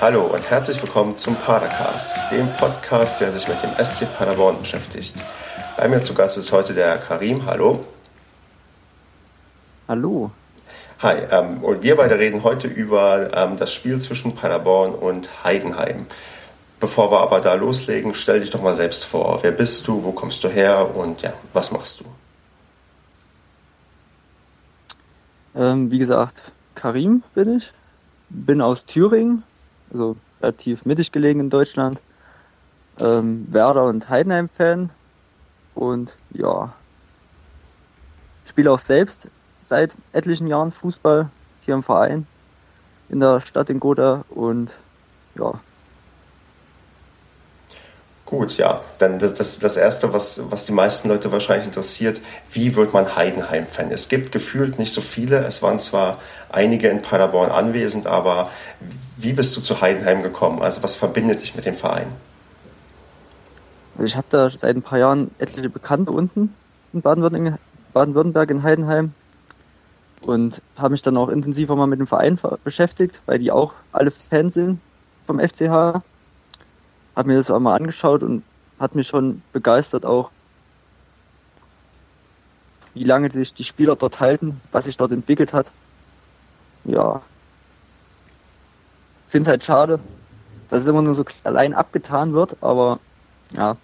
Hallo und herzlich willkommen zum Padercast, dem Podcast, der sich mit dem SC Paderborn beschäftigt. Bei mir zu Gast ist heute der Karim. Hallo. Hallo. Hi, ähm, und wir beide reden heute über ähm, das Spiel zwischen Paderborn und Heidenheim. Bevor wir aber da loslegen, stell dich doch mal selbst vor. Wer bist du, wo kommst du her und ja, was machst du? Ähm, wie gesagt, Karim bin ich, bin aus Thüringen, also relativ mittig gelegen in Deutschland. Ähm, Werder und Heidenheim-Fan und ja, spiele auch selbst seit etlichen Jahren Fußball hier im Verein in der Stadt in Gotha und ja. Gut, ja. Dann das, das, das Erste, was, was die meisten Leute wahrscheinlich interessiert, wie wird man Heidenheim-Fan? Es gibt gefühlt nicht so viele. Es waren zwar einige in Paderborn anwesend, aber wie bist du zu Heidenheim gekommen? Also was verbindet dich mit dem Verein? Ich habe da seit ein paar Jahren etliche Bekannte unten in Baden-Württemberg in Heidenheim und habe mich dann auch intensiver mal mit dem Verein beschäftigt, weil die auch alle Fans sind vom FCH. Habe mir das auch mal angeschaut und hat mich schon begeistert auch, wie lange sich die Spieler dort halten, was sich dort entwickelt hat. Ja, finde es halt schade, dass es immer nur so allein abgetan wird, aber ja,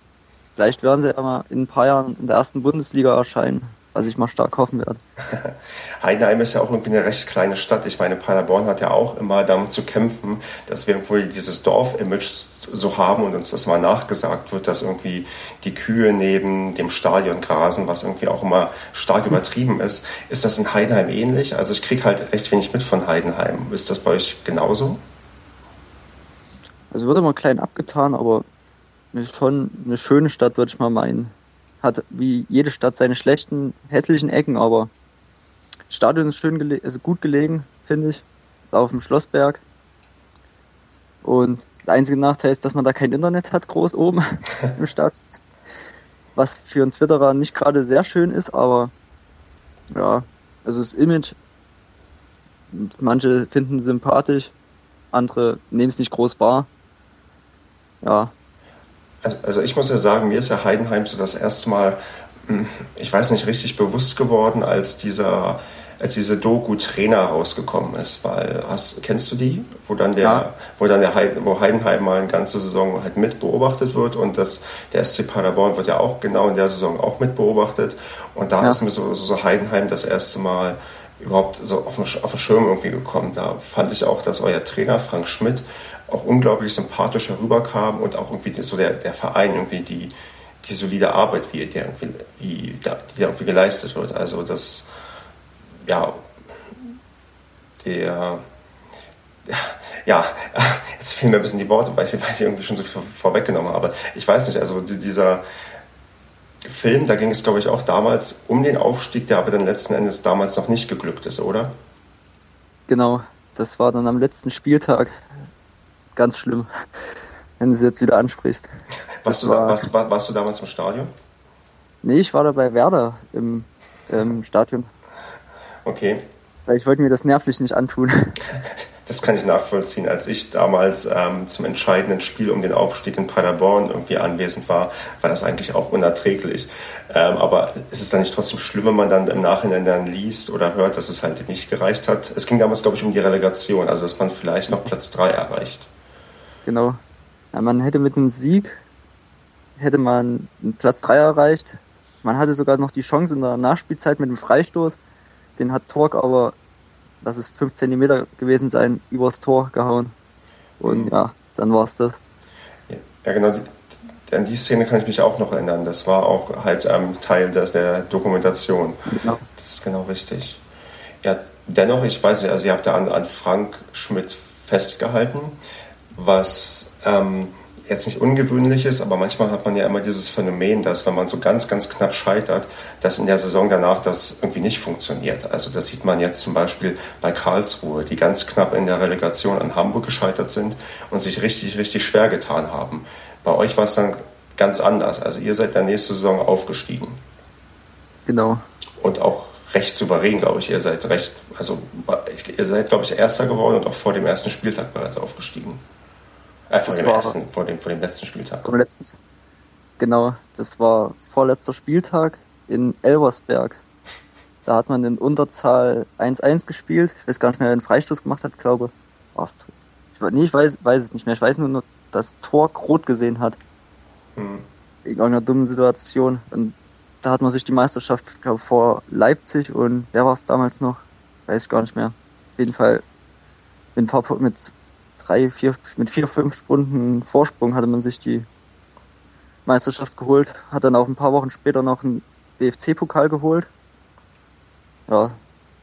vielleicht werden sie ja mal in ein paar Jahren in der ersten Bundesliga erscheinen, was ich mal stark hoffen werde. Heidenheim ist ja auch irgendwie eine recht kleine Stadt. Ich meine, Paderborn hat ja auch immer damit zu kämpfen, dass wir irgendwie dieses Dorf-Image so haben und uns das mal nachgesagt wird, dass irgendwie die Kühe neben dem Stadion grasen, was irgendwie auch immer stark übertrieben ist. Ist das in Heidenheim ähnlich? Also ich kriege halt recht wenig mit von Heidenheim. Ist das bei euch genauso? Also wird immer klein abgetan, aber ist schon eine schöne Stadt, würde ich mal meinen. Hat wie jede Stadt seine schlechten, hässlichen Ecken, aber das Stadion ist schön gele also gut gelegen, finde ich. Ist auf dem Schlossberg. Und der einzige Nachteil ist, dass man da kein Internet hat, groß oben im Stadt. Was für einen Twitterer nicht gerade sehr schön ist, aber ja, also das Image, manche finden es sympathisch, andere nehmen es nicht groß wahr ja. Also, also ich muss ja sagen, mir ist ja Heidenheim so das erste Mal, hm, ich weiß nicht, richtig bewusst geworden, als dieser als diese Doku Trainer rausgekommen ist, weil hast, kennst du die, wo dann der, ja. wo dann der Heiden, wo Heidenheim mal eine ganze Saison halt mit beobachtet wird und das, der SC Paderborn wird ja auch genau in der Saison auch mit beobachtet und da ja. ist mir so, so Heidenheim das erste Mal überhaupt so auf den, auf den Schirm irgendwie gekommen. Da fand ich auch, dass euer Trainer Frank Schmidt auch unglaublich sympathisch herüberkam und auch irgendwie so der, der Verein irgendwie die, die solide Arbeit, wie der irgendwie, wie, die da irgendwie geleistet wird. Also das, ja, der, ja, jetzt fehlen mir ein bisschen die Worte, weil ich, weil ich irgendwie schon so viel vorweggenommen habe. Ich weiß nicht, also dieser Film, da ging es, glaube ich, auch damals um den Aufstieg, der aber dann letzten Endes damals noch nicht geglückt ist, oder? Genau, das war dann am letzten Spieltag ganz schlimm, wenn du es jetzt wieder ansprichst. Warst du, war, warst, war, warst du damals im Stadion? Nee, ich war da bei Werder im, im Stadion. Okay. Weil ich wollte mir das nervlich nicht antun. Das kann ich nachvollziehen. Als ich damals ähm, zum entscheidenden Spiel um den Aufstieg in Paderborn irgendwie anwesend war, war das eigentlich auch unerträglich. Ähm, aber ist es dann nicht trotzdem schlimm, wenn man dann im Nachhinein dann liest oder hört, dass es halt nicht gereicht hat? Es ging damals, glaube ich, um die Relegation, also dass man vielleicht noch Platz 3 erreicht. Genau. Ja, man hätte mit einem Sieg hätte man Platz 3 erreicht. Man hatte sogar noch die Chance in der Nachspielzeit mit dem Freistoß. Den hat Tork aber, das ist 5 cm gewesen sein, übers Tor gehauen. Und mhm. ja, dann war es das. Ja, genau. An die Szene kann ich mich auch noch erinnern. Das war auch halt ähm, Teil der, der Dokumentation. Genau. Das ist genau richtig. Ja, dennoch, ich weiß nicht, also ihr habt ja an, an Frank Schmidt festgehalten was ähm, jetzt nicht ungewöhnlich ist, aber manchmal hat man ja immer dieses Phänomen, dass wenn man so ganz, ganz knapp scheitert, dass in der Saison danach das irgendwie nicht funktioniert. Also das sieht man jetzt zum Beispiel bei Karlsruhe, die ganz knapp in der Relegation an Hamburg gescheitert sind und sich richtig, richtig schwer getan haben. Bei euch war es dann ganz anders. Also ihr seid der nächste Saison aufgestiegen. Genau. Und auch recht souverän, glaube ich. Ihr seid recht, also ihr seid, glaube ich, Erster geworden und auch vor dem ersten Spieltag bereits aufgestiegen. Äh, vor dem ersten, vor dem, vor dem letzten Spieltag. Letzten, genau, das war vorletzter Spieltag in Elversberg. Da hat man in Unterzahl 1-1 gespielt. Ich weiß gar nicht mehr, wer einen Freistoß gemacht hat, glaube war's. Ich, nee, ich weiß, weiß es nicht mehr. Ich weiß nur, dass Tor rot gesehen hat. Hm. Wegen irgendeiner dummen Situation. Und da hat man sich die Meisterschaft, glaube vor Leipzig und wer war es damals noch? Weiß ich gar nicht mehr. Auf jeden Fall mit, mit drei, vier, mit vier, fünf Stunden Vorsprung hatte man sich die Meisterschaft geholt, hat dann auch ein paar Wochen später noch einen BFC-Pokal geholt. Ja,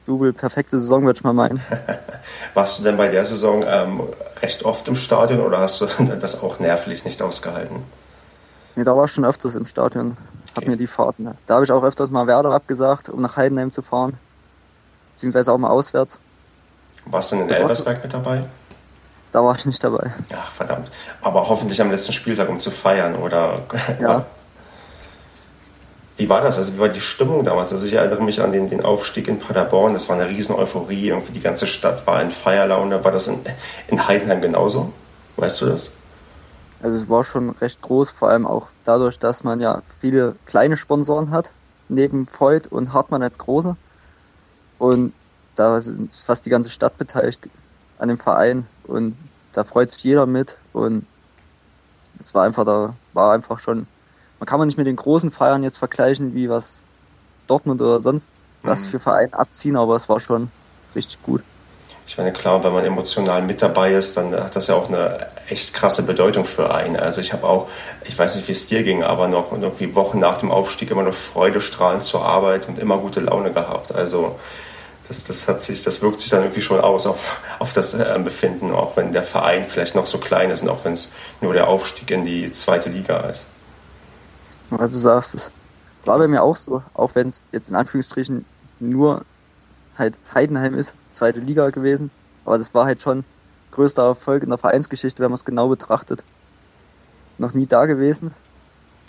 Double, perfekte Saison, würde ich mal meinen. Warst du denn bei der Saison ähm, recht oft im Stadion oder hast du das auch nervlich nicht ausgehalten? Nee, da war ich schon öfters im Stadion. Hab okay. mir die Fahrten. Da habe ich auch öfters mal Werder abgesagt, um nach Heidenheim zu fahren. Beziehungsweise auch mal auswärts. Warst du in Elversberg mit dabei? Da war ich nicht dabei. Ach, verdammt. Aber hoffentlich am letzten Spieltag, um zu feiern, oder? Ja. Wie war das? Also wie war die Stimmung damals? Also ich erinnere mich an den, den Aufstieg in Paderborn. Das war eine riesen Euphorie. Irgendwie die ganze Stadt war in Feierlaune. War das in, in Heidenheim genauso? Weißt du das? Also es war schon recht groß, vor allem auch dadurch, dass man ja viele kleine Sponsoren hat, neben Voigt und Hartmann als große. Und da ist fast die ganze Stadt beteiligt an dem Verein und da freut sich jeder mit. Und es war einfach da war einfach schon man kann man nicht mit den großen Feiern jetzt vergleichen wie was Dortmund oder sonst was mhm. für Verein abziehen aber es war schon richtig gut. Ich meine klar wenn man emotional mit dabei ist dann hat das ja auch eine echt krasse Bedeutung für einen. Also ich habe auch ich weiß nicht wie es dir ging aber noch irgendwie Wochen nach dem Aufstieg immer noch Freudestrahlen zur Arbeit und immer gute Laune gehabt. Also das, das, hat sich, das wirkt sich dann irgendwie schon aus auf, auf das äh, Befinden, auch wenn der Verein vielleicht noch so klein ist und auch wenn es nur der Aufstieg in die zweite Liga ist. Also sagst es. War bei mir auch so, auch wenn es jetzt in Anführungsstrichen nur halt Heidenheim ist, zweite Liga gewesen. Aber das war halt schon größter Erfolg in der Vereinsgeschichte, wenn man es genau betrachtet. Noch nie da gewesen.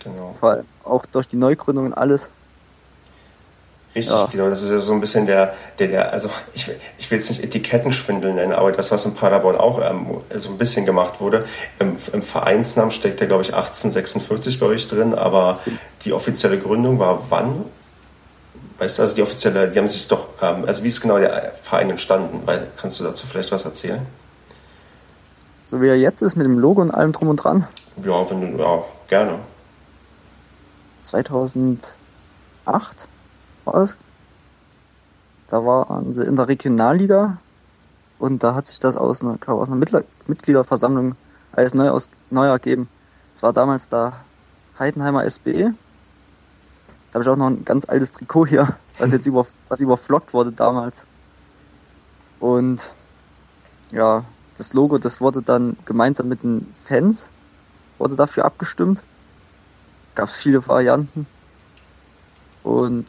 Genau. Vor allem auch durch die Neugründung und alles. Richtig, ja. genau. Das ist ja so ein bisschen der, der, der also ich, ich will es nicht Etikettenschwindel nennen, aber das, was in Paderborn auch ähm, so ein bisschen gemacht wurde. Im, im Vereinsnamen steckt ja, glaube ich, 1846, glaube ich, drin, aber die offizielle Gründung war wann? Weißt du, also die offizielle, die haben sich doch, ähm, also wie ist genau der Verein entstanden? Weil, kannst du dazu vielleicht was erzählen? So wie er jetzt ist, mit dem Logo und allem drum und dran? Ja, wenn du, ja, gerne. 2008? War es. Da waren sie in der Regionalliga und da hat sich das aus einer, glaube aus einer Mitgliederversammlung als neu, aus, neu ergeben. Es war damals da Heidenheimer SBE. Da habe ich auch noch ein ganz altes Trikot hier, was jetzt über, was überflockt wurde damals. Und ja, das Logo, das wurde dann gemeinsam mit den Fans, wurde dafür abgestimmt. Gab es viele Varianten. Und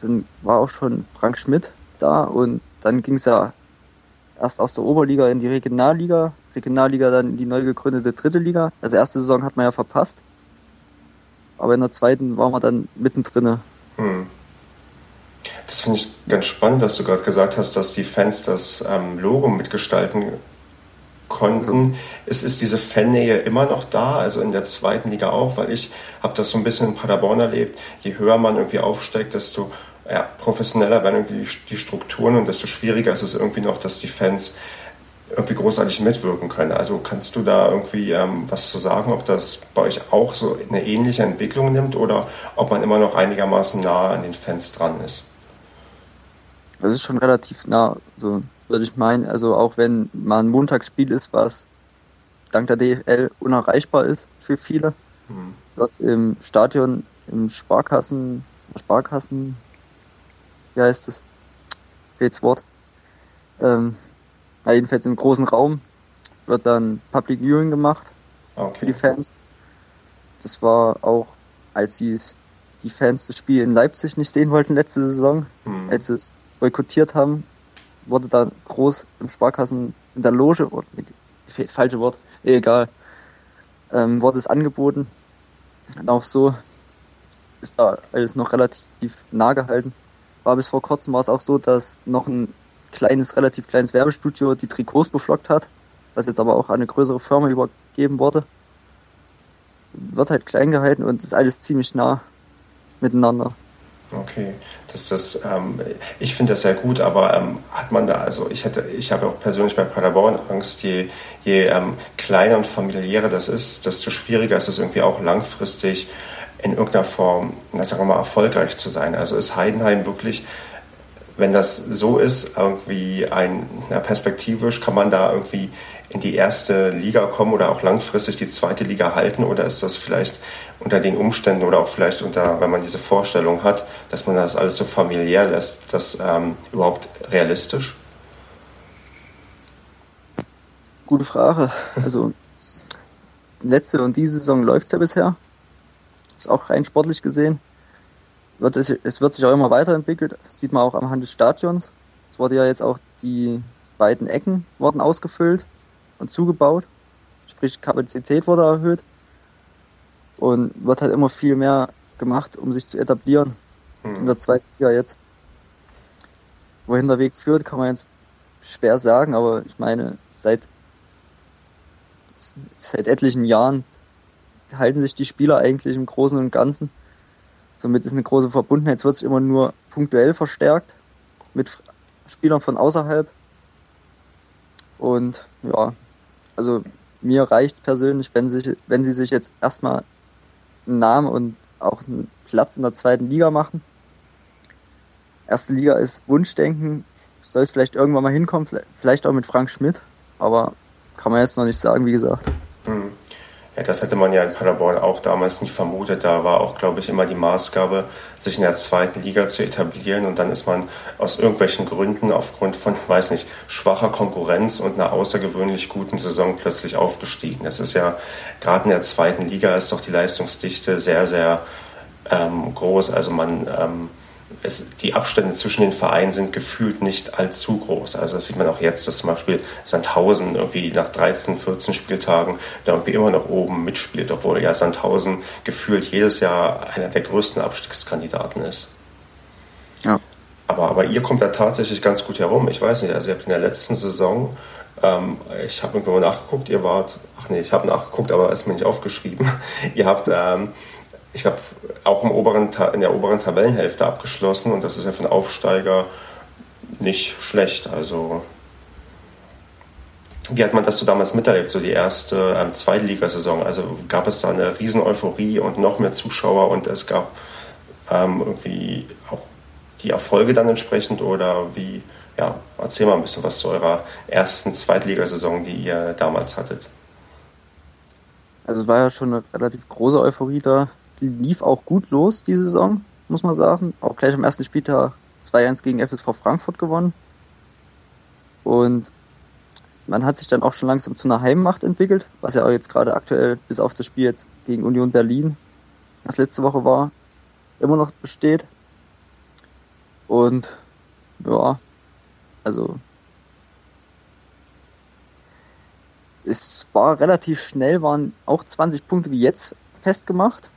dann war auch schon Frank Schmidt da und dann ging es ja erst aus der Oberliga in die Regionalliga, Regionalliga dann in die neu gegründete dritte Liga. Also erste Saison hat man ja verpasst. Aber in der zweiten waren wir dann mittendrin. Hm. Das finde ich ganz spannend, dass du gerade gesagt hast, dass die Fans das ähm, Logo mitgestalten konnten. Es ist diese Fannähe immer noch da, also in der zweiten Liga auch, weil ich habe das so ein bisschen in Paderborn erlebt. Je höher man irgendwie aufsteigt, desto ja, professioneller werden irgendwie die Strukturen und desto schwieriger ist es irgendwie noch, dass die Fans irgendwie großartig mitwirken können. Also kannst du da irgendwie ähm, was zu sagen, ob das bei euch auch so eine ähnliche Entwicklung nimmt oder ob man immer noch einigermaßen nah an den Fans dran ist? Das ist schon relativ nah, so würde ich meinen. Also auch wenn mal ein Montagsspiel ist, was dank der DFL unerreichbar ist für viele. Hm. Dort im Stadion, im Sparkassen, Sparkassen, wie heißt es? Fehlt's Wort. Ähm, na, jedenfalls im großen Raum wird dann Public Viewing gemacht okay. für die Fans. Das war auch, als sie die Fans das Spiel in Leipzig nicht sehen wollten letzte Saison, hm. als sie es boykottiert haben, wurde da groß im Sparkassen in der Loge, oder, falsche Wort, egal, ähm, wurde es angeboten. Und auch so ist da alles noch relativ nah gehalten war bis vor kurzem war es auch so, dass noch ein kleines, relativ kleines Werbestudio die Trikots beflockt hat. was jetzt aber auch an eine größere Firma übergeben wurde. Wird halt klein gehalten und ist alles ziemlich nah miteinander. Okay, das, das, ähm, ich finde das sehr gut, aber ähm, hat man da, also ich hätte, ich habe auch persönlich bei Paderborn Angst, je, je ähm, kleiner und familiärer das ist, desto schwieriger ist es irgendwie auch langfristig in irgendeiner Form, na, sagen wir mal, erfolgreich zu sein. Also ist Heidenheim wirklich, wenn das so ist, irgendwie ein, na, perspektivisch kann man da irgendwie in die erste Liga kommen oder auch langfristig die zweite Liga halten oder ist das vielleicht unter den Umständen oder auch vielleicht unter, wenn man diese Vorstellung hat, dass man das alles so familiär lässt, das ähm, überhaupt realistisch? Gute Frage. Also letzte und diese Saison läuft es ja bisher. Ist auch rein sportlich gesehen. Wird es, es wird sich auch immer weiterentwickelt. Sieht man auch am Hand des Stadions. Es wurde ja jetzt auch die beiden Ecken wurden ausgefüllt und zugebaut. Sprich, Kapazität wurde erhöht und wird halt immer viel mehr gemacht, um sich zu etablieren mhm. in der zweiten Liga jetzt. Wohin der Weg führt, kann man jetzt schwer sagen, aber ich meine, seit, seit etlichen Jahren halten sich die Spieler eigentlich im Großen und Ganzen. Somit ist eine große Verbundenheit. Es wird sich immer nur punktuell verstärkt mit Spielern von außerhalb. Und ja, also mir reicht persönlich, wenn, sich, wenn sie sich jetzt erstmal einen Namen und auch einen Platz in der zweiten Liga machen. Erste Liga ist Wunschdenken, soll es vielleicht irgendwann mal hinkommen, vielleicht auch mit Frank Schmidt, aber kann man jetzt noch nicht sagen, wie gesagt. Ja, das hätte man ja in Paderborn auch damals nicht vermutet. Da war auch, glaube ich, immer die Maßgabe, sich in der zweiten Liga zu etablieren. Und dann ist man aus irgendwelchen Gründen, aufgrund von, weiß nicht, schwacher Konkurrenz und einer außergewöhnlich guten Saison plötzlich aufgestiegen. Es ist ja, gerade in der zweiten Liga ist doch die Leistungsdichte sehr, sehr ähm, groß. Also man ähm, es, die Abstände zwischen den Vereinen sind gefühlt nicht allzu groß. Also das sieht man auch jetzt, dass zum Beispiel Sandhausen irgendwie nach 13, 14 Spieltagen da irgendwie immer noch oben mitspielt, obwohl ja Sandhausen gefühlt jedes Jahr einer der größten Abstiegskandidaten ist. Ja. Aber, aber ihr kommt da tatsächlich ganz gut herum. Ich weiß nicht, also ihr habt in der letzten Saison, ähm, ich habe irgendwo nachgeguckt, ihr wart, ach nee, ich habe nachgeguckt, aber ist mir nicht aufgeschrieben. ihr habt ähm, ich habe auch im oberen, in der oberen Tabellenhälfte abgeschlossen und das ist ja für einen Aufsteiger nicht schlecht. Also wie hat man das so damals miterlebt, so die erste ähm, Zweitligasaison? Also gab es da eine riesen Euphorie und noch mehr Zuschauer und es gab ähm, irgendwie auch die Erfolge dann entsprechend oder wie, ja, erzähl mal ein bisschen was zu eurer ersten Zweitligasaison, die ihr damals hattet. Also es war ja schon eine relativ große Euphorie da lief auch gut los, die Saison, muss man sagen. Auch gleich am ersten Spieltag 2-1 gegen FSV Frankfurt gewonnen. Und man hat sich dann auch schon langsam zu einer Heimmacht entwickelt, was ja auch jetzt gerade aktuell bis auf das Spiel jetzt gegen Union Berlin, das letzte Woche war, immer noch besteht. Und ja, also es war relativ schnell, waren auch 20 Punkte wie jetzt festgemacht.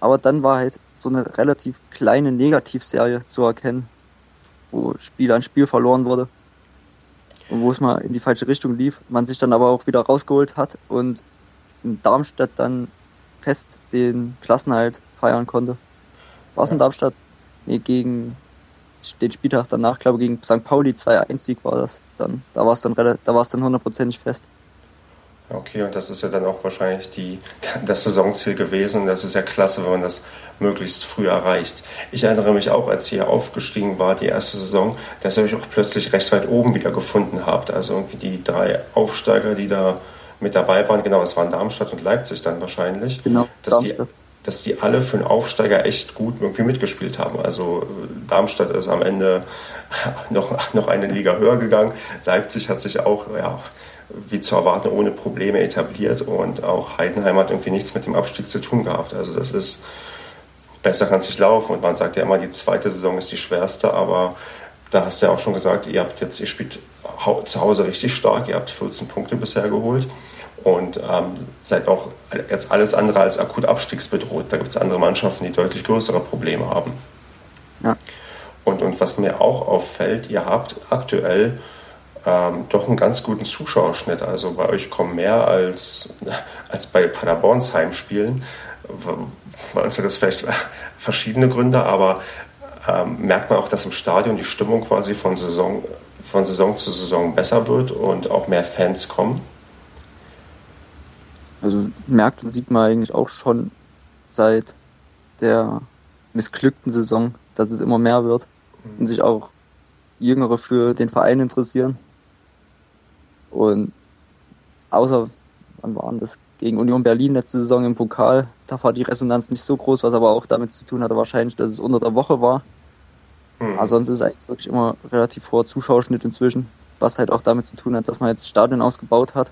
Aber dann war halt so eine relativ kleine Negativserie zu erkennen, wo Spiel an Spiel verloren wurde und wo es mal in die falsche Richtung lief. Man sich dann aber auch wieder rausgeholt hat und in Darmstadt dann fest den Klassenhalt feiern konnte. War es in Darmstadt? Nee, gegen den Spieltag danach, glaube ich, gegen St. Pauli 2-1-Sieg war das. Dann, da war es dann, da war es dann hundertprozentig fest. Okay, und das ist ja dann auch wahrscheinlich die, das Saisonziel gewesen. Das ist ja klasse, wenn man das möglichst früh erreicht. Ich erinnere mich auch, als ihr aufgestiegen war, die erste Saison, dass ihr euch auch plötzlich recht weit oben wieder gefunden habt. Also irgendwie die drei Aufsteiger, die da mit dabei waren, genau, es waren Darmstadt und Leipzig dann wahrscheinlich. Genau, dass die, dass die alle für einen Aufsteiger echt gut irgendwie mitgespielt haben. Also Darmstadt ist am Ende noch, noch eine Liga höher gegangen. Leipzig hat sich auch, ja, wie zu erwarten, ohne Probleme etabliert und auch Heidenheim hat irgendwie nichts mit dem Abstieg zu tun gehabt. Also das ist, besser kann es nicht laufen und man sagt ja immer, die zweite Saison ist die schwerste, aber da hast du ja auch schon gesagt, ihr habt jetzt, ihr spielt zu Hause richtig stark, ihr habt 14 Punkte bisher geholt und ähm, seid auch jetzt alles andere als akut abstiegsbedroht. Da gibt es andere Mannschaften, die deutlich größere Probleme haben. Ja. Und, und was mir auch auffällt, ihr habt aktuell ähm, doch einen ganz guten Zuschauerschnitt. Also bei euch kommen mehr als, als bei Paderborns Heimspielen. Bei uns hat das vielleicht verschiedene Gründe, aber ähm, merkt man auch, dass im Stadion die Stimmung quasi von Saison, von Saison zu Saison besser wird und auch mehr Fans kommen? Also merkt und sieht man eigentlich auch schon seit der missglückten Saison, dass es immer mehr wird und mhm. sich auch Jüngere für den Verein interessieren. Und außer, wann waren das? Gegen Union Berlin letzte Saison im Pokal, da war die Resonanz nicht so groß, was aber auch damit zu tun hatte wahrscheinlich, dass es unter der Woche war. Mhm. Aber sonst ist eigentlich wirklich immer relativ hoher Zuschauerschnitt inzwischen, was halt auch damit zu tun hat, dass man jetzt Stadion ausgebaut hat.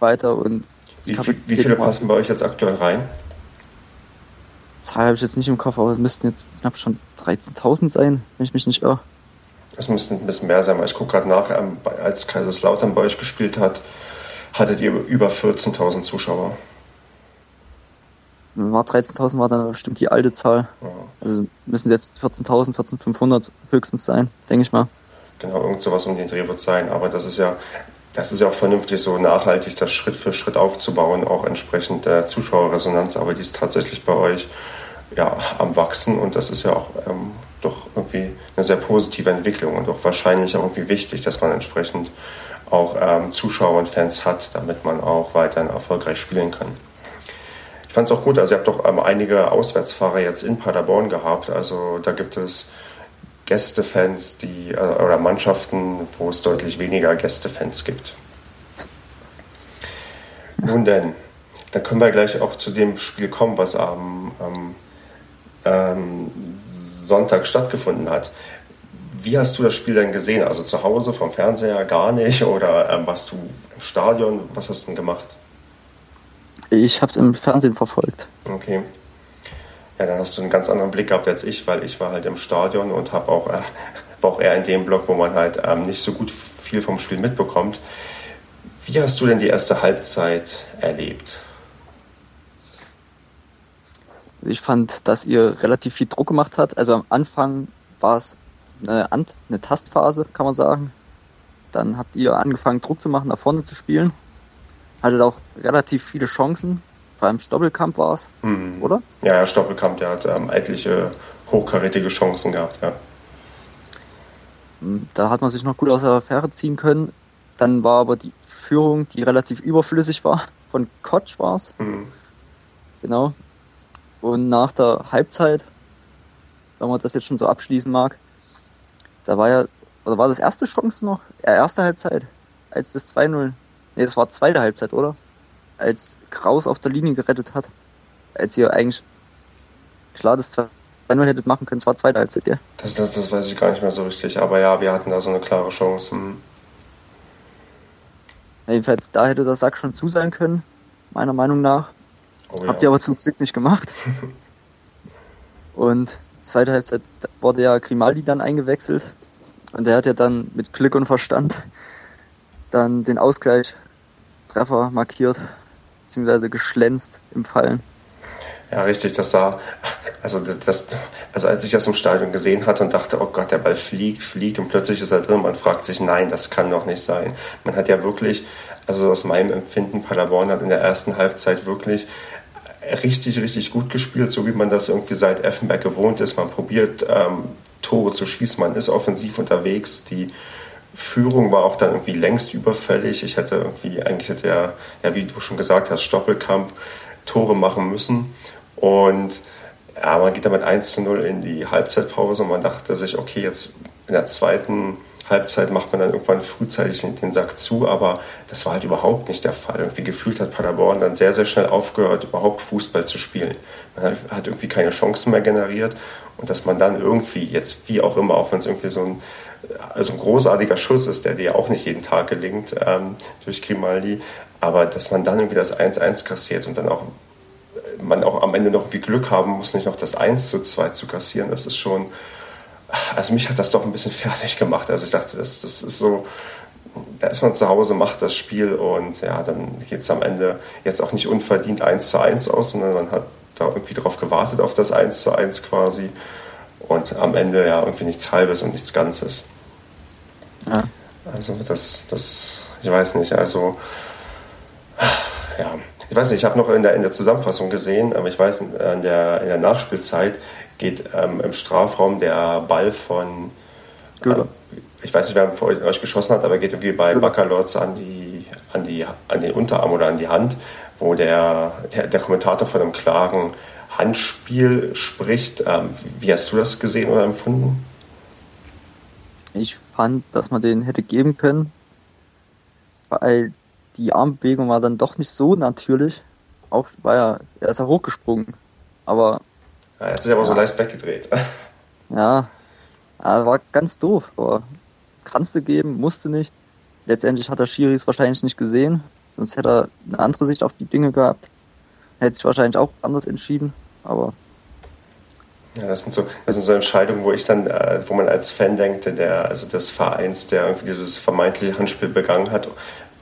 Weiter und wie, viel, wie viele passen bei euch jetzt aktuell rein? Zahl habe ich jetzt nicht im Kopf, aber es müssten jetzt knapp schon 13.000 sein, wenn ich mich nicht irre. Es müssten ein bisschen mehr sein, weil ich gucke gerade nach, ähm, als Kaiserslautern bei euch gespielt hat, hattet ihr über 14.000 Zuschauer. War 13.000 war dann bestimmt die alte Zahl. Ja. Also müssen jetzt 14.000, 14.500 höchstens sein, denke ich mal. Genau, irgend sowas um den Dreh wird sein. Aber das ist ja, das ist ja auch vernünftig, so nachhaltig das Schritt für Schritt aufzubauen, auch entsprechend der Zuschauerresonanz. Aber die ist tatsächlich bei euch ja, am Wachsen und das ist ja auch ähm, doch irgendwie eine sehr positive Entwicklung und auch wahrscheinlich auch irgendwie wichtig, dass man entsprechend auch ähm, Zuschauer und Fans hat, damit man auch weiterhin erfolgreich spielen kann. Ich fand es auch gut, also ihr habt doch ähm, einige Auswärtsfahrer jetzt in Paderborn gehabt, also da gibt es Gästefans, die äh, oder Mannschaften, wo es deutlich weniger Gästefans gibt. Nun denn, dann können wir gleich auch zu dem Spiel kommen, was am, am ähm, Sonntag stattgefunden hat. Wie hast du das Spiel denn gesehen? Also zu Hause vom Fernseher gar nicht oder ähm, warst du im Stadion? Was hast du denn gemacht? Ich habe es im Fernsehen verfolgt. Okay. Ja, dann hast du einen ganz anderen Blick gehabt als ich, weil ich war halt im Stadion und habe auch, äh, war auch eher in dem Block, wo man halt ähm, nicht so gut viel vom Spiel mitbekommt. Wie hast du denn die erste Halbzeit erlebt? Ich fand, dass ihr relativ viel Druck gemacht habt. Also am Anfang war es eine, eine Tastphase, kann man sagen. Dann habt ihr angefangen, Druck zu machen, nach vorne zu spielen. Hattet auch relativ viele Chancen. Vor allem Stoppelkamp war es, mhm. oder? Ja, ja, Stoppelkamp, der hat ähm, etliche hochkarätige Chancen gehabt, ja. Hm, da hat man sich noch gut aus der Affäre ziehen können. Dann war aber die Führung, die relativ überflüssig war. Von Kotsch war es. Mhm. Genau. Und nach der Halbzeit, wenn man das jetzt schon so abschließen mag, da war ja, oder war das erste Chance noch? Ja, erste Halbzeit, als das 2-0, nee, das war zweite Halbzeit, oder? Als Kraus auf der Linie gerettet hat. Als ihr eigentlich klar das 2-0 hättet machen können, es war zweite Halbzeit, gell? Das, das, das weiß ich gar nicht mehr so richtig, aber ja, wir hatten da so eine klare Chance. Hm. Jedenfalls, da hätte der Sack schon zu sein können, meiner Meinung nach. Oh, Habt ihr aber zum Glück nicht gemacht. und zweite Halbzeit wurde ja Grimaldi dann eingewechselt. Und der hat ja dann mit Glück und Verstand dann den Ausgleichstreffer markiert, beziehungsweise geschlänzt im Fallen. Ja, richtig, das sah, also das, also als ich das im Stadion gesehen hatte und dachte, oh Gott, der Ball fliegt, fliegt und plötzlich ist er drin, man fragt sich, nein, das kann doch nicht sein. Man hat ja wirklich, also aus meinem Empfinden, Paderborn hat in der ersten Halbzeit wirklich richtig, richtig gut gespielt, so wie man das irgendwie seit Effenberg gewohnt ist. Man probiert ähm, Tore zu schießen, man ist offensiv unterwegs. Die Führung war auch dann irgendwie längst überfällig. Ich hätte irgendwie, eigentlich hätte er, ja, wie du schon gesagt hast, Stoppelkamp Tore machen müssen. Und ja, man geht damit 1 zu 0 in die Halbzeitpause und man dachte sich, okay, jetzt in der zweiten Halbzeit macht man dann irgendwann frühzeitig den Sack zu, aber das war halt überhaupt nicht der Fall. Irgendwie gefühlt hat Paderborn dann sehr, sehr schnell aufgehört, überhaupt Fußball zu spielen. Man hat irgendwie keine Chancen mehr generiert und dass man dann irgendwie, jetzt wie auch immer, auch wenn es irgendwie so ein, also ein großartiger Schuss ist, der dir auch nicht jeden Tag gelingt ähm, durch Grimaldi, aber dass man dann irgendwie das 1-1 kassiert und dann auch man auch am Ende noch irgendwie Glück haben muss, nicht noch das 1 zu 2 zu kassieren, das ist schon also mich hat das doch ein bisschen fertig gemacht. Also ich dachte, das, das ist so, da ist man zu Hause, macht das Spiel und ja, dann geht es am Ende jetzt auch nicht unverdient 1 zu 1 aus, sondern man hat da irgendwie drauf gewartet, auf das 1 zu 1 quasi. Und am Ende ja irgendwie nichts Halbes und nichts Ganzes. Ja. Also das, das, ich weiß nicht, also ja, ich weiß nicht, ich habe noch in der, in der Zusammenfassung gesehen, aber ich weiß, in der, in der Nachspielzeit geht ähm, im Strafraum der Ball von, äh, ich weiß nicht, wer von euch geschossen hat, aber geht irgendwie bei Baccalords an, die, an, die, an den Unterarm oder an die Hand, wo der, der, der Kommentator von einem klaren Handspiel spricht. Ähm, wie hast du das gesehen oder empfunden? Ich fand, dass man den hätte geben können, weil die Armbewegung war dann doch nicht so natürlich. Auch war er, er ist ja hochgesprungen. Aber. Er hat sich aber ja. so leicht weggedreht. Ja, war ganz doof. Aber kannst du geben, musste nicht. Letztendlich hat der Schiri es wahrscheinlich nicht gesehen. Sonst hätte er eine andere Sicht auf die Dinge gehabt. Hätte sich wahrscheinlich auch anders entschieden. Aber ja, das sind so, das sind so Entscheidungen, wo ich dann, äh, wo man als Fan denkt, der, also des Vereins, der irgendwie dieses vermeintliche Handspiel begangen hat,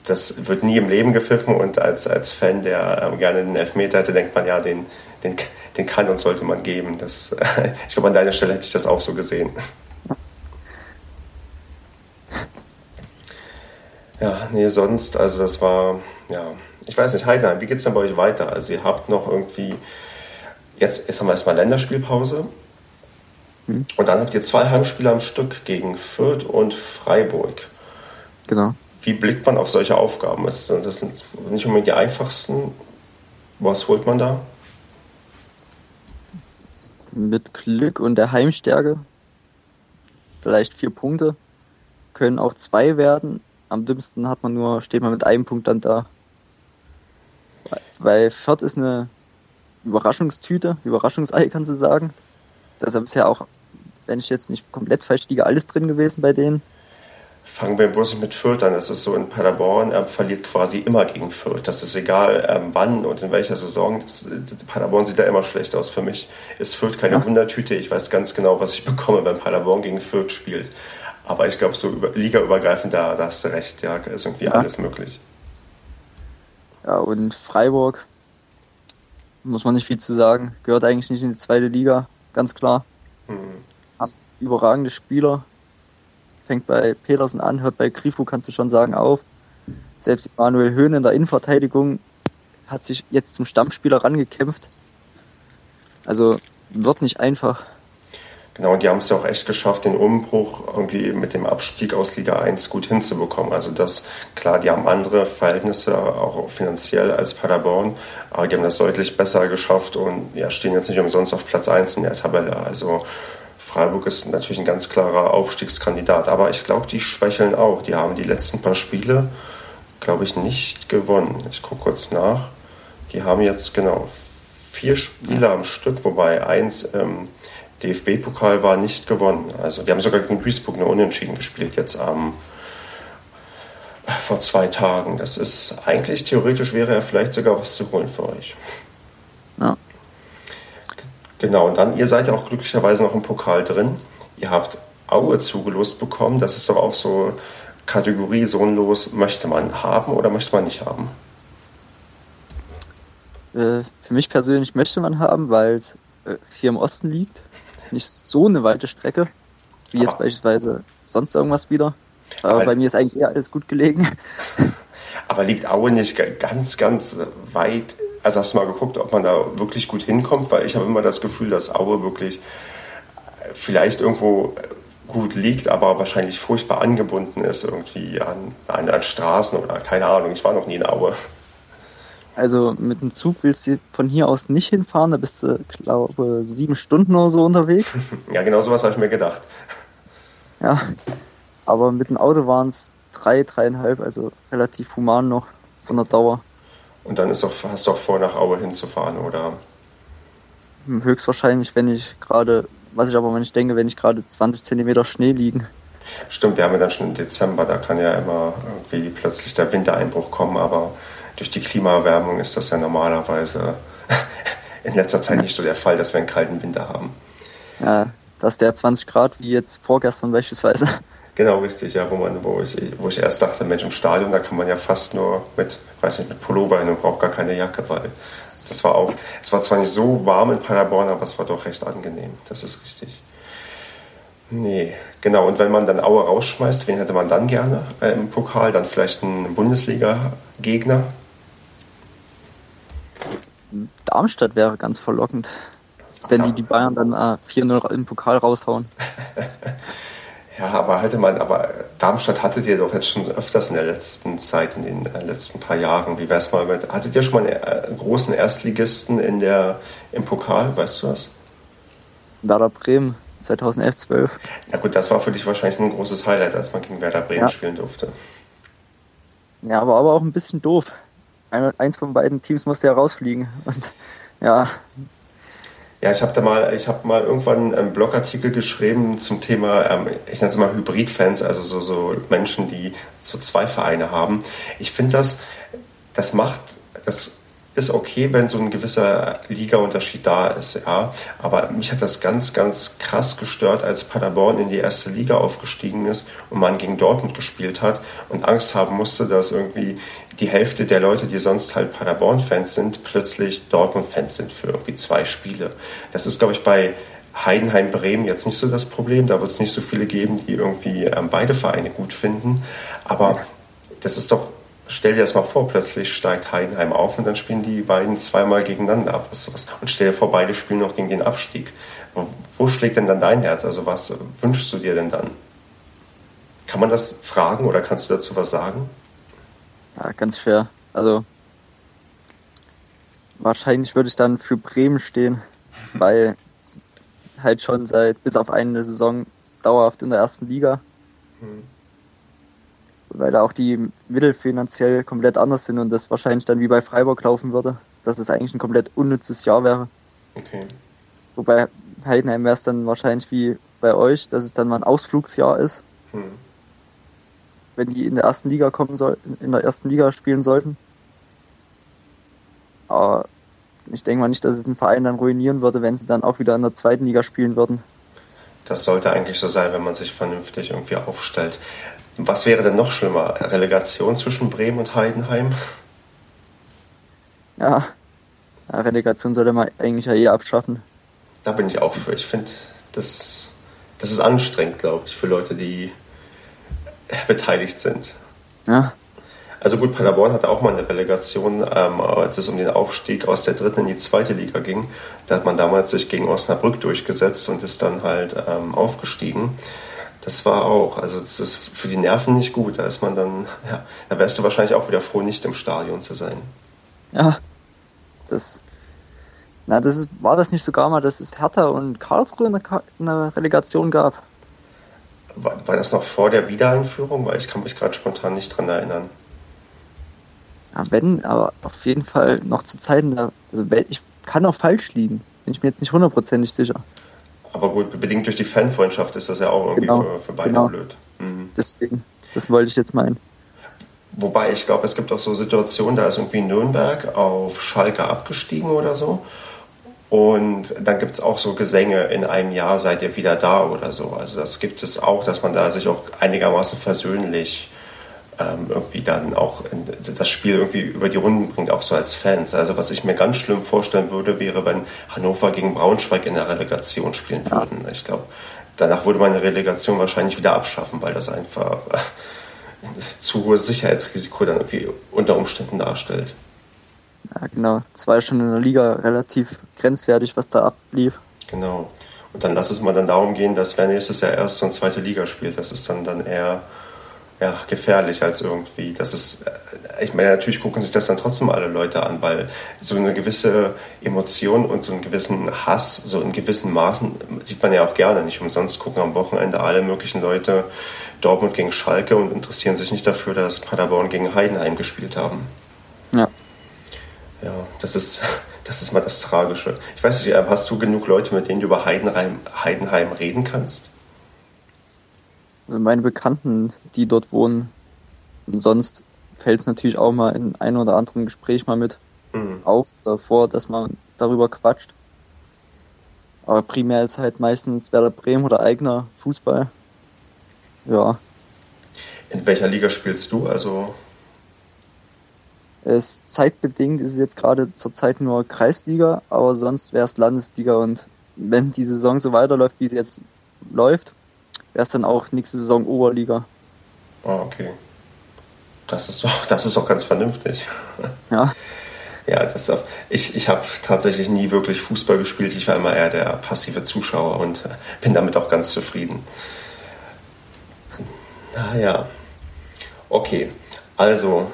das wird nie im Leben gepfiffen und als, als Fan, der ähm, gerne den Elfmeter hätte, denkt man, ja, den, den, den kann und sollte man geben. Das, ich glaube, an deiner Stelle hätte ich das auch so gesehen. Ja, nee, sonst, also das war, ja, ich weiß nicht, Heidenheim, wie geht es denn bei euch weiter? Also ihr habt noch irgendwie, jetzt, jetzt haben wir erstmal Länderspielpause hm. und dann habt ihr zwei Heimspiele am Stück gegen Fürth und Freiburg. Genau wie blickt man auf solche Aufgaben? Das sind nicht unbedingt die einfachsten. Was holt man da? Mit Glück und der Heimstärke vielleicht vier Punkte, können auch zwei werden. Am dümmsten hat man nur, steht man mit einem Punkt dann da. Weil Fürth ist eine Überraschungstüte, Überraschungsei kannst du sagen. Da ist ja auch, wenn ich jetzt nicht komplett falsch liege, alles drin gewesen bei denen fangen wir bloß nicht mit Fürth an. Das ist so in Paderborn, er verliert quasi immer gegen Fürth. Das ist egal, ähm, wann und in welcher Saison. Das, Paderborn sieht da immer schlecht aus. Für mich ist Fürth keine ja. Wundertüte. Ich weiß ganz genau, was ich bekomme, wenn Paderborn gegen Fürth spielt. Aber ich glaube, so über, ligaübergreifend, da, da hast du recht. Ja, ist irgendwie ja. alles möglich. Ja, und Freiburg, muss man nicht viel zu sagen, gehört eigentlich nicht in die zweite Liga, ganz klar. Hm. Haben überragende Spieler, fängt bei Petersen an, hört bei Grifo, kannst du schon sagen, auf. Selbst Manuel Höhn in der Innenverteidigung hat sich jetzt zum Stammspieler rangekämpft. Also wird nicht einfach. Genau, und die haben es ja auch echt geschafft, den Umbruch irgendwie mit dem Abstieg aus Liga 1 gut hinzubekommen. Also das, klar, die haben andere Verhältnisse, auch finanziell als Paderborn, aber die haben das deutlich besser geschafft und ja, stehen jetzt nicht umsonst auf Platz 1 in der Tabelle. Also Freiburg ist natürlich ein ganz klarer Aufstiegskandidat, aber ich glaube, die schwächeln auch. Die haben die letzten paar Spiele, glaube ich, nicht gewonnen. Ich gucke kurz nach. Die haben jetzt genau vier Spiele am Stück, wobei eins im DFB-Pokal war nicht gewonnen. Also die haben sogar gegen Duisburg nur unentschieden gespielt jetzt am vor zwei Tagen. Das ist eigentlich theoretisch wäre ja vielleicht sogar was zu holen für euch. Ja. Genau, und dann, ihr seid ja auch glücklicherweise noch im Pokal drin. Ihr habt Aue zugelost bekommen. Das ist doch auch so Kategorie sohnlos, möchte man haben oder möchte man nicht haben? Äh, für mich persönlich möchte man haben, weil es äh, hier im Osten liegt. Es ist nicht so eine weite Strecke, wie jetzt beispielsweise sonst irgendwas wieder. Aber, Aber bei mir ist eigentlich eher alles gut gelegen. Aber liegt Aue nicht ganz, ganz weit also hast du mal geguckt, ob man da wirklich gut hinkommt? Weil ich habe immer das Gefühl, dass Aue wirklich äh, vielleicht irgendwo gut liegt, aber wahrscheinlich furchtbar angebunden ist irgendwie an, an, an Straßen oder keine Ahnung. Ich war noch nie in Aue. Also mit dem Zug willst du von hier aus nicht hinfahren, da bist du, glaube sieben Stunden oder so unterwegs. ja, genau sowas habe ich mir gedacht. Ja, aber mit dem Auto waren es drei, dreieinhalb, also relativ human noch von der Dauer. Und dann ist auch, hast du auch vor, nach Aue hinzufahren, oder? Höchstwahrscheinlich, wenn ich gerade, was ich aber nicht denke, wenn ich gerade 20 Zentimeter Schnee liegen. Stimmt, wir haben ja dann schon im Dezember, da kann ja immer irgendwie plötzlich der Wintereinbruch kommen, aber durch die Klimaerwärmung ist das ja normalerweise in letzter Zeit nicht so der Fall, dass wir einen kalten Winter haben. Ja, dass der 20 Grad wie jetzt vorgestern beispielsweise. Genau, richtig, ja, wo, man, wo, ich, wo ich erst dachte, Mensch, im Stadion, da kann man ja fast nur mit, weiß nicht, mit Pullover hin und braucht gar keine Jacke, weil das war auch, es war zwar nicht so warm in Paderborn, aber es war doch recht angenehm, das ist richtig. Nee, genau. Und wenn man dann Aue rausschmeißt, wen hätte man dann gerne äh, im Pokal? Dann vielleicht einen Bundesliga-Gegner? Darmstadt wäre ganz verlockend, wenn die die Bayern dann äh, 4-0 im Pokal raushauen. ja, aber hatte man, aber Darmstadt hattet ihr doch jetzt schon öfters in der letzten Zeit, in den äh, letzten paar Jahren. Wie wäre es mal mit, hattet ihr schon mal einen äh, großen Erstligisten in der, im Pokal, weißt du was? Werder Bremen. 2011, 12. Na gut, das war für dich wahrscheinlich ein großes Highlight, als man gegen Werder Bremen ja. spielen durfte. Ja, aber, aber auch ein bisschen doof. eins von beiden Teams musste ja rausfliegen. Und ja. Ja, ich habe da mal, ich habe mal irgendwann einen Blogartikel geschrieben zum Thema, ähm, ich nenne es mal Hybridfans, also so, so Menschen, die so zwei Vereine haben. Ich finde das, das macht, das ist okay, wenn so ein gewisser Ligaunterschied da ist, ja. Aber mich hat das ganz, ganz krass gestört, als Paderborn in die erste Liga aufgestiegen ist und man gegen Dortmund gespielt hat und Angst haben musste, dass irgendwie die Hälfte der Leute, die sonst halt Paderborn-Fans sind, plötzlich Dortmund-Fans sind für irgendwie zwei Spiele. Das ist, glaube ich, bei Heidenheim Bremen jetzt nicht so das Problem. Da wird es nicht so viele geben, die irgendwie ähm, beide Vereine gut finden. Aber das ist doch stell dir das mal vor, plötzlich steigt Heidenheim auf und dann spielen die beiden zweimal gegeneinander ab. Und stell dir vor, beide spielen noch gegen den Abstieg. Wo, schlägt denn dann dein Herz? Also was wünschst du dir denn dann? Kann man das fragen oder kannst du dazu was sagen? Ja, ganz schwer. Also wahrscheinlich würde ich dann für Bremen stehen, weil halt schon seit bis auf eine Saison dauerhaft in der ersten Liga. Hm weil da auch die Mittel finanziell komplett anders sind und das wahrscheinlich dann wie bei Freiburg laufen würde, dass es eigentlich ein komplett unnützes Jahr wäre. Okay. Wobei Heidenheim wäre es dann wahrscheinlich wie bei euch, dass es dann mal ein Ausflugsjahr ist. Hm. Wenn die in der ersten Liga kommen sollten, in der ersten Liga spielen sollten. Aber ich denke mal nicht, dass es einen Verein dann ruinieren würde, wenn sie dann auch wieder in der zweiten Liga spielen würden. Das sollte eigentlich so sein, wenn man sich vernünftig irgendwie aufstellt. Was wäre denn noch schlimmer? Relegation zwischen Bremen und Heidenheim? Ja, Relegation sollte man eigentlich ja eh abschaffen. Da bin ich auch für. Ich finde, das, das ist anstrengend, glaube ich, für Leute, die beteiligt sind. Ja. Also gut, Paderborn hatte auch mal eine Relegation, ähm, als es um den Aufstieg aus der dritten in die zweite Liga ging. Da hat man damals sich gegen Osnabrück durchgesetzt und ist dann halt ähm, aufgestiegen das war auch, also das ist für die Nerven nicht gut. Da ist man dann, ja, da wärst du wahrscheinlich auch wieder froh, nicht im Stadion zu sein. Ja, das, na, das ist, war das nicht sogar mal, dass es Hertha und Karlsruhe eine, eine Relegation gab? War, war, das noch vor der Wiedereinführung? Weil ich kann mich gerade spontan nicht dran erinnern. Ja, wenn, aber auf jeden Fall noch zu Zeiten da, also ich kann auch falsch liegen, bin ich mir jetzt nicht hundertprozentig sicher. Aber gut, bedingt durch die Fanfreundschaft ist das ja auch irgendwie genau, für, für, beide genau. blöd. Mhm. Deswegen, das wollte ich jetzt meinen. Wobei ich glaube, es gibt auch so Situationen, da ist irgendwie Nürnberg auf Schalke abgestiegen oder so. Und dann gibt es auch so Gesänge, in einem Jahr seid ihr wieder da oder so. Also das gibt es auch, dass man da sich auch einigermaßen versöhnlich ähm, irgendwie dann auch das Spiel irgendwie über die Runden bringt, auch so als Fans. Also was ich mir ganz schlimm vorstellen würde, wäre, wenn Hannover gegen Braunschweig in der Relegation spielen würden. Ich glaube, danach würde man eine Relegation wahrscheinlich wieder abschaffen, weil das einfach äh, zu hohes Sicherheitsrisiko dann irgendwie unter Umständen darstellt. Ja, genau. Es war ja schon in der Liga relativ grenzwertig, was da ablief. Genau. Und dann lass es mal dann darum gehen, dass wer nächstes Jahr erste und zweite Liga spielt, das ist dann, dann eher ja, gefährlich als irgendwie. Das ist, äh, ich meine, natürlich gucken sich das dann trotzdem alle Leute an, weil so eine gewisse Emotion und so einen gewissen Hass, so in gewissen Maßen, sieht man ja auch gerne. Nicht umsonst gucken am Wochenende alle möglichen Leute Dortmund gegen Schalke und interessieren sich nicht dafür, dass Paderborn gegen Heidenheim gespielt haben. Ja. Ja, das ist, das ist mal das Tragische. Ich weiß nicht, hast du genug Leute, mit denen du über Heidenheim, Heidenheim reden kannst? Also meine Bekannten, die dort wohnen. Und sonst fällt es natürlich auch mal in ein oder anderen Gespräch mal mit mhm. auf, davor, dass man darüber quatscht. Aber primär ist halt meistens Werder Bremen oder eigener Fußball. Ja. In welcher Liga spielst du? Also es zeitbedingt ist es jetzt gerade zurzeit nur Kreisliga, aber sonst wäre es Landesliga und wenn die Saison so weiterläuft, wie sie jetzt läuft, wäre es dann auch nächste Saison Oberliga. Ah, okay. Das ist doch, das ist doch ganz vernünftig. Ja. Ja, das auch, ich, ich habe tatsächlich nie wirklich Fußball gespielt. Ich war immer eher der passive Zuschauer und äh, bin damit auch ganz zufrieden. Naja. Okay, also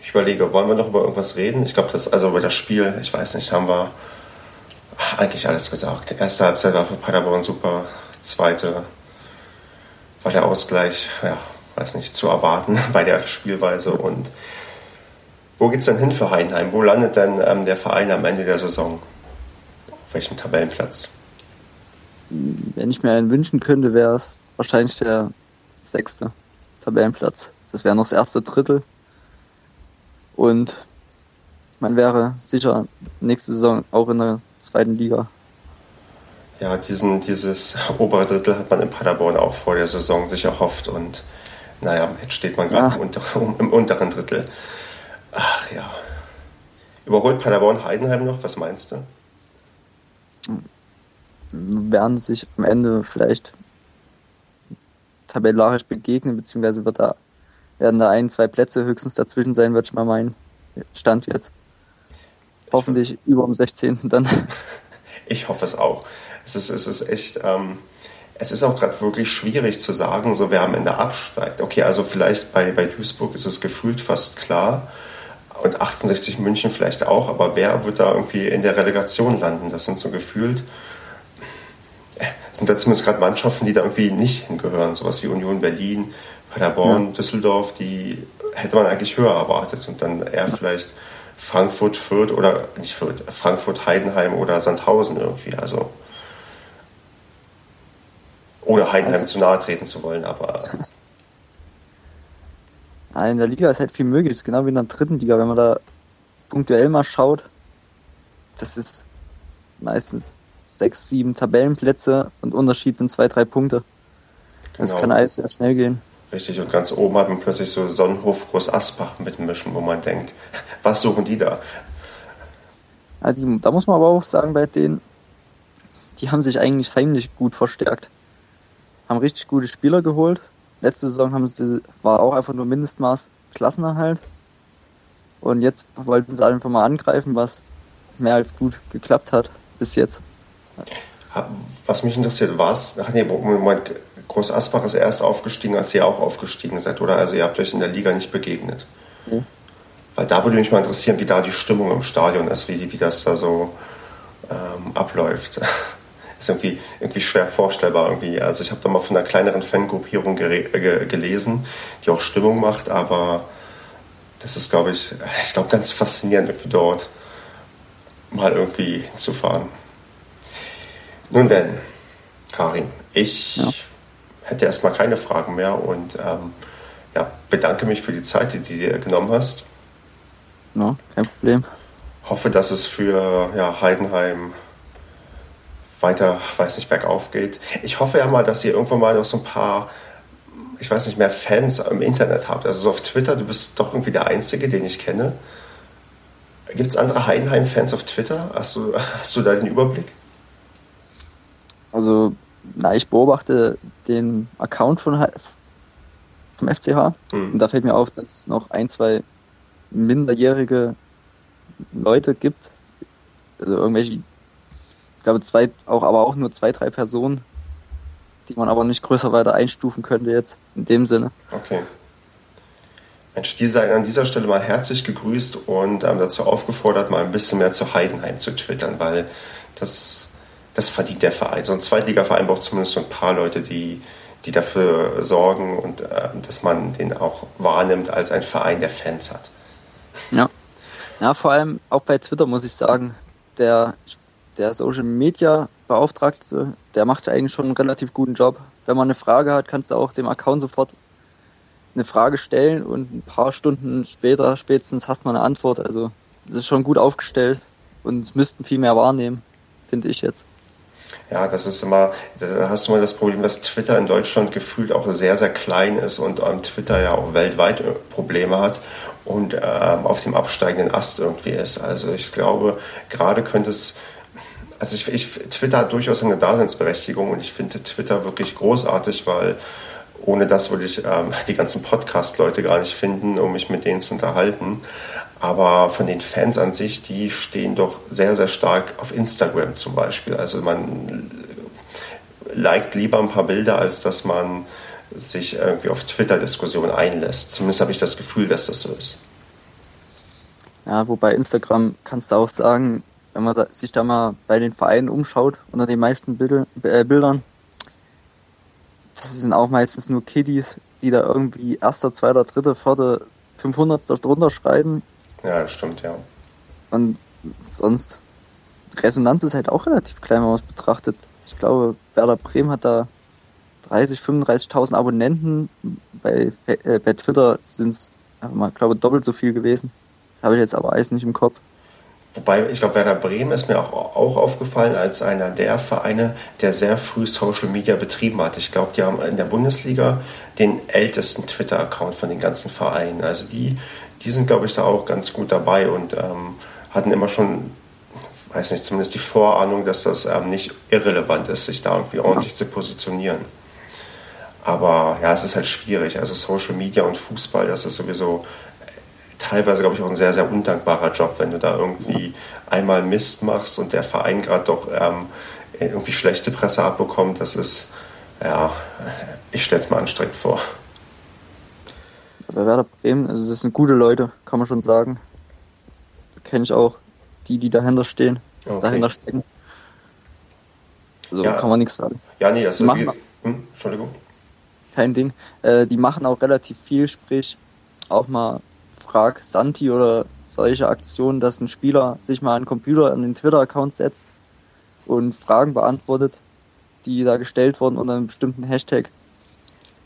ich überlege, wollen wir noch über irgendwas reden? Ich glaube, das, also über das Spiel, ich weiß nicht, haben wir eigentlich alles gesagt. Erste Halbzeit war für Paderborn super, zweite war der Ausgleich, ja, weiß nicht, zu erwarten bei der Spielweise. Und wo geht es denn hin für Heidenheim? Wo landet denn ähm, der Verein am Ende der Saison? Auf welchem Tabellenplatz? Wenn ich mir einen wünschen könnte, wäre es wahrscheinlich der sechste Tabellenplatz. Das wäre noch das erste Drittel. Und man wäre sicher nächste Saison auch in der zweiten Liga. Ja, diesen, dieses obere Drittel hat man in Paderborn auch vor der Saison sich erhofft und naja, jetzt steht man gerade ja. im, unter, im, unteren Drittel. Ach ja. Überholt Paderborn Heidenheim noch? Was meinst du? Werden sich am Ende vielleicht tabellarisch begegnen, beziehungsweise wird da, werden da ein, zwei Plätze höchstens dazwischen sein, würde ich mal meinen. Stand jetzt. Hoffentlich über dem 16. dann. Ich hoffe es auch. Es ist, es ist echt, ähm, es ist auch gerade wirklich schwierig zu sagen, so wer am Ende absteigt. Okay, also vielleicht bei, bei Duisburg ist es gefühlt fast klar und 1860 München vielleicht auch, aber wer wird da irgendwie in der Relegation landen? Das sind so gefühlt, sind da zumindest gerade Mannschaften, die da irgendwie nicht hingehören, sowas wie Union Berlin, Paderborn, ja. Düsseldorf, die hätte man eigentlich höher erwartet und dann eher vielleicht Frankfurt, Fürth oder nicht Fürth, Frankfurt, Heidenheim oder Sandhausen irgendwie. Also ohne Heidenheim also, zu nahe treten zu wollen, aber. In der Liga ist halt viel möglich, das ist genau wie in der dritten Liga, wenn man da punktuell mal schaut, das ist meistens sechs, sieben Tabellenplätze und Unterschied sind zwei, drei Punkte. Genau. Das kann alles sehr schnell gehen. Richtig, und ganz oben hat man plötzlich so Sonnenhof Groß Asbach mitmischen, wo man denkt, was suchen die da? Also, da muss man aber auch sagen, bei denen, die haben sich eigentlich heimlich gut verstärkt. Haben richtig gute Spieler geholt. Letzte Saison haben sie, war auch einfach nur Mindestmaß Klassenerhalt. Und jetzt wollten sie einfach mal angreifen, was mehr als gut geklappt hat bis jetzt. Was mich interessiert, war es, ach nee, Moment, Groß Asbach ist erst aufgestiegen, als ihr auch aufgestiegen seid, oder? Also ihr habt euch in der Liga nicht begegnet. Mhm. Weil da würde mich mal interessieren, wie da die Stimmung im Stadion ist, wie, wie das da so ähm, abläuft. Ist irgendwie, irgendwie schwer vorstellbar irgendwie. Also ich habe da mal von einer kleineren Fangruppierung ge gelesen, die auch Stimmung macht, aber das ist, glaube ich, ich glaube, ganz faszinierend, dort mal irgendwie hinzufahren. Nun denn, Karin, ich ja hätte erstmal keine Fragen mehr und ähm, ja, bedanke mich für die Zeit, die du dir genommen hast. No, kein Problem. Hoffe, dass es für ja, Heidenheim weiter, weiß nicht, bergauf geht. Ich hoffe ja mal, dass ihr irgendwann mal noch so ein paar, ich weiß nicht, mehr Fans im Internet habt. Also so auf Twitter, du bist doch irgendwie der Einzige, den ich kenne. Gibt es andere Heidenheim-Fans auf Twitter? Hast du, hast du da den Überblick? Also na, ich beobachte den Account von, vom FCH mhm. und da fällt mir auf, dass es noch ein, zwei minderjährige Leute gibt. Also irgendwelche, ich glaube zwei, auch, aber auch nur zwei, drei Personen, die man aber nicht größer weiter einstufen könnte jetzt, in dem Sinne. Okay. Mensch, die seien an dieser Stelle mal herzlich gegrüßt und ähm, dazu aufgefordert, mal ein bisschen mehr zu Heidenheim zu twittern, weil das das verdient der Verein. So ein Zweitligaverein braucht zumindest so ein paar Leute, die, die dafür sorgen und äh, dass man den auch wahrnimmt als ein Verein, der Fans hat. Ja. Ja, vor allem auch bei Twitter muss ich sagen, der, der Social Media Beauftragte, der macht eigentlich schon einen relativ guten Job. Wenn man eine Frage hat, kannst du auch dem Account sofort eine Frage stellen und ein paar Stunden später spätestens hast man eine Antwort. Also das ist schon gut aufgestellt und es müssten viel mehr wahrnehmen, finde ich jetzt. Ja, das ist immer, da hast du mal das Problem, dass Twitter in Deutschland gefühlt auch sehr, sehr klein ist und ähm, Twitter ja auch weltweit äh, Probleme hat und ähm, auf dem absteigenden Ast irgendwie ist. Also ich glaube, gerade könnte es, also ich, ich, Twitter hat durchaus eine Daseinsberechtigung und ich finde Twitter wirklich großartig, weil ohne das würde ich ähm, die ganzen Podcast-Leute gar nicht finden, um mich mit denen zu unterhalten. Aber von den Fans an sich, die stehen doch sehr, sehr stark auf Instagram zum Beispiel. Also man liked lieber ein paar Bilder, als dass man sich irgendwie auf Twitter-Diskussionen einlässt. Zumindest habe ich das Gefühl, dass das so ist. Ja, wobei Instagram kannst du auch sagen, wenn man da, sich da mal bei den Vereinen umschaut, unter den meisten Bilder, äh, Bildern, das sind auch meistens nur Kiddies, die da irgendwie erster, zweiter, dritter, vierter, 500 drunter schreiben. Ja, stimmt, ja. Und sonst, Resonanz ist halt auch relativ klein, wenn man es betrachtet. Ich glaube, Werder Bremen hat da 30, 35.000 Abonnenten. Bei, äh, bei Twitter sind es, ich glaube, doppelt so viel gewesen. Habe ich jetzt aber alles nicht im Kopf. Wobei, ich glaube, Werder Bremen ist mir auch, auch aufgefallen als einer der Vereine, der sehr früh Social Media betrieben hat. Ich glaube, die haben in der Bundesliga den ältesten Twitter-Account von den ganzen Vereinen. Also die, die sind, glaube ich, da auch ganz gut dabei und ähm, hatten immer schon, weiß nicht, zumindest die Vorahnung, dass das ähm, nicht irrelevant ist, sich da irgendwie ordentlich zu positionieren. Aber ja, es ist halt schwierig. Also Social Media und Fußball, das ist sowieso teilweise, glaube ich, auch ein sehr, sehr undankbarer Job, wenn du da irgendwie einmal Mist machst und der Verein gerade doch ähm, irgendwie schlechte Presse abbekommt. Das ist, ja, ich stelle es mir anstrengend vor. Bei Werder Bremen, also das sind gute Leute, kann man schon sagen. Kenne ich auch die, die dahinter stehen, okay. dahinter stecken. Also ja. kann man nichts sagen. Ja, nee, das ist machen, hm, Entschuldigung. Kein Ding. Äh, die machen auch relativ viel, sprich auch mal Frag Santi oder solche Aktionen, dass ein Spieler sich mal an den Computer an den Twitter-Account setzt und Fragen beantwortet, die da gestellt wurden unter einem bestimmten Hashtag.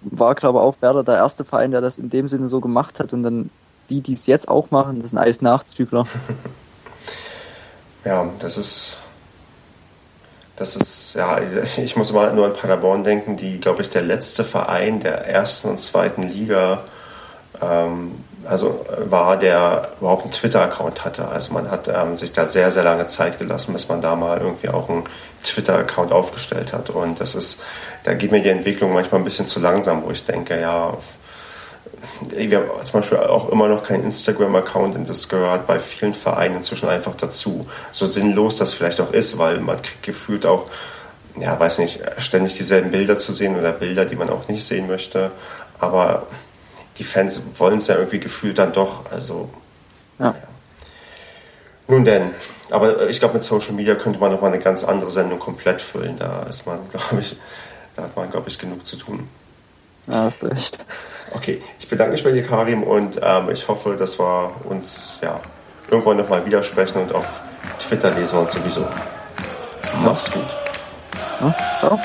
War, glaube ich, auch Werder der erste Verein, der das in dem Sinne so gemacht hat und dann die, die es jetzt auch machen, das sind alles Nachzügler. Ja, das ist das ist, ja, ich muss mal nur an Paderborn denken, die, glaube ich, der letzte Verein der ersten und zweiten Liga ähm, also äh, war, der überhaupt einen Twitter-Account hatte. Also man hat ähm, sich da sehr, sehr lange Zeit gelassen, bis man da mal irgendwie auch einen Twitter-Account aufgestellt hat. Und das ist, da geht mir die Entwicklung manchmal ein bisschen zu langsam, wo ich denke, ja, wir haben zum Beispiel auch immer noch keinen Instagram-Account und das gehört bei vielen Vereinen inzwischen einfach dazu. So sinnlos das vielleicht auch ist, weil man kriegt gefühlt auch, ja, weiß nicht, ständig dieselben Bilder zu sehen oder Bilder, die man auch nicht sehen möchte. Aber die Fans wollen es ja irgendwie gefühlt dann doch. Also, ja. ja. Nun denn, aber ich glaube, mit Social Media könnte man nochmal eine ganz andere Sendung komplett füllen. Da ist man, glaube ich, da hat man, glaube ich, genug zu tun. Ja, hast du recht. Okay, ich bedanke mich bei dir, Karim, und ähm, ich hoffe, dass wir uns ja, irgendwann nochmal widersprechen und auf Twitter lesen und sowieso. Mach's gut. Ja, ciao.